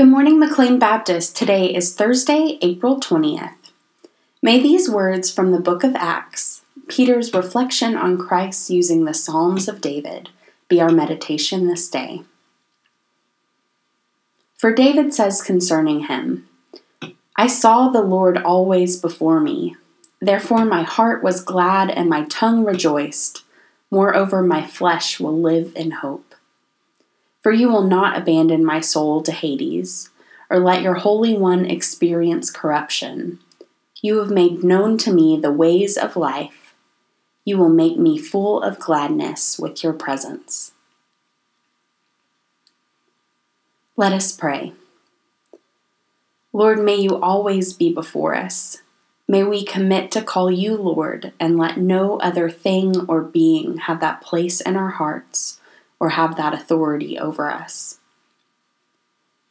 Good morning, McLean Baptist. Today is Thursday, April 20th. May these words from the book of Acts, Peter's reflection on Christ using the Psalms of David, be our meditation this day. For David says concerning him, I saw the Lord always before me. Therefore my heart was glad and my tongue rejoiced. Moreover, my flesh will live in hope. For you will not abandon my soul to Hades, or let your Holy One experience corruption. You have made known to me the ways of life. You will make me full of gladness with your presence. Let us pray. Lord, may you always be before us. May we commit to call you Lord and let no other thing or being have that place in our hearts or have that authority over us.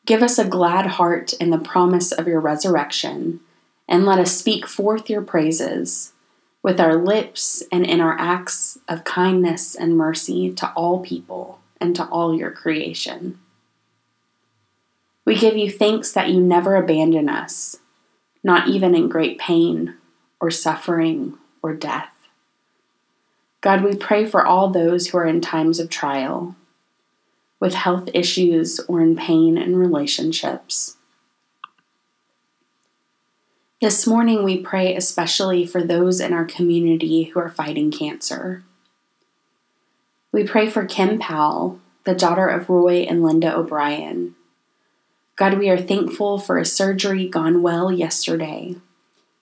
Give us a glad heart in the promise of your resurrection, and let us speak forth your praises with our lips and in our acts of kindness and mercy to all people and to all your creation. We give you thanks that you never abandon us, not even in great pain or suffering or death. God, we pray for all those who are in times of trial, with health issues or in pain in relationships. This morning, we pray especially for those in our community who are fighting cancer. We pray for Kim Powell, the daughter of Roy and Linda O'Brien. God, we are thankful for a surgery gone well yesterday,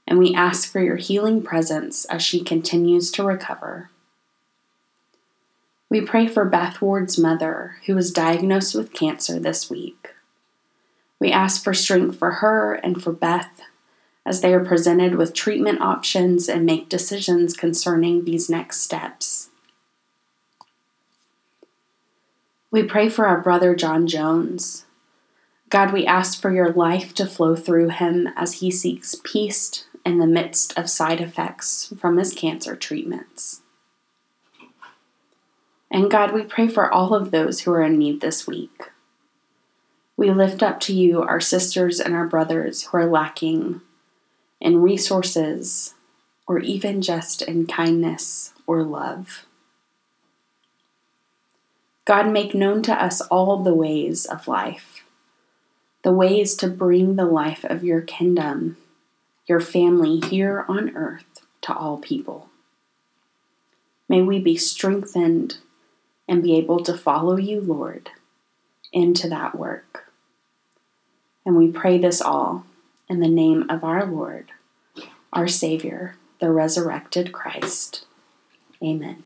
and we ask for your healing presence as she continues to recover. We pray for Beth Ward's mother, who was diagnosed with cancer this week. We ask for strength for her and for Beth as they are presented with treatment options and make decisions concerning these next steps. We pray for our brother John Jones. God, we ask for your life to flow through him as he seeks peace in the midst of side effects from his cancer treatments. And God, we pray for all of those who are in need this week. We lift up to you our sisters and our brothers who are lacking in resources or even just in kindness or love. God, make known to us all the ways of life, the ways to bring the life of your kingdom, your family here on earth to all people. May we be strengthened and be able to follow you, Lord, into that work. And we pray this all in the name of our Lord, our Savior, the resurrected Christ. Amen.